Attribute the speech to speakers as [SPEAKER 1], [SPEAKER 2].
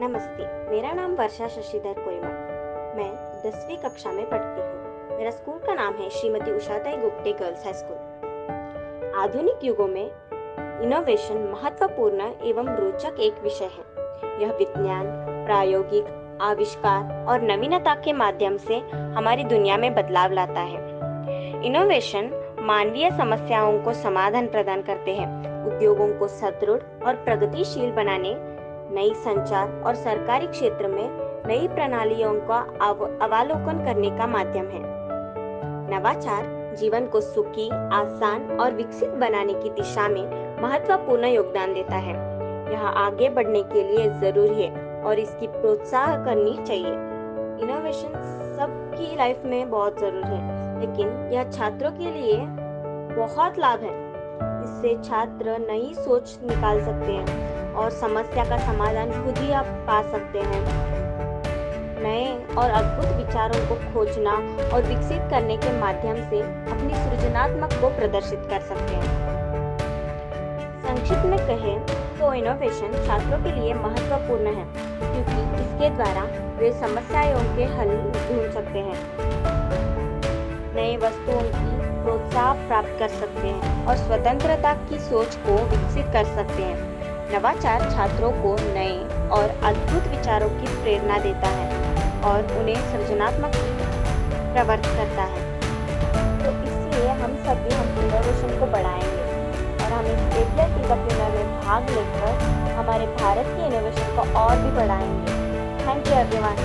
[SPEAKER 1] नमस्ते, मेरा नाम वर्षा शशिधर कोइमल मैं दसवीं कक्षा में पढ़ती हूँ। मेरा स्कूल का नाम है Shrimati Ushatai Gupte girls high school. आधुनिक युगों में इनोवेशन महत्वपूर्ण एवं रोचक एक विषय है। यह विज्ञान, प्रायोगिक, आविष्कार और नवीनता के माध्यम से हमारी दुनिया में बदलाव लाता है। इनोवेशन मानवीय समस्याओं को समाधान प्रदान करते हैं, उद्योगों को सुदृढ़ और प्रगतिशील बनाने नई संचार और सरकारी क्षेत्र में नई प्रणालियों का अव- अवलोकन करने का माध्यम है। नवाचार जीवन को सुखी, आसान और विकसित बनाने की दिशा में महत्वपूर्ण योगदान देता है। यह आगे बढ़ने के लिए ज़रूरी है और इसकी प्रोत्साहन करनी चाहिए। इनोवेशन सबकी लाइफ में बहुत ज़रूरी है, लेकिन यह छात्रों के लिए बहुत लाभ है। इससे छात्र नई सोच निकाल सकते हैं। और समस्या का समाधान खुद ही आप पा सकते हैं। नए और अद्भुत विचारों को खोजना और विकसित करने के माध्यम से अपनी सृजनात्मक को प्रदर्शित कर सकते हैं। संक्षिप्त में कहें तो इनोवेशन छात्रों के लिए महत्वपूर्ण है, क्योंकि इसके द्वारा वे समस्याओं के हल ढूंढ सकते हैं। नए वस्तुओं की प्रोत्साहन प्राप्त कर सकते हैं और स्वतंत्रता की सोच को विकसित कर सकते हैं। नवाचार छात्रों को नए और अद्भुत विचारों की प्रेरणा देता है और उन्हें सृजनात्मक प्रवर्त करता है। तो इसलिए हम सभी हम इनोवेशन को बढ़ाएँगे और हम इस एशिया टीका में भाग लेकर हमारे भारत के इनोवेशन को और भी बढ़ाएँगे। Thank you everyone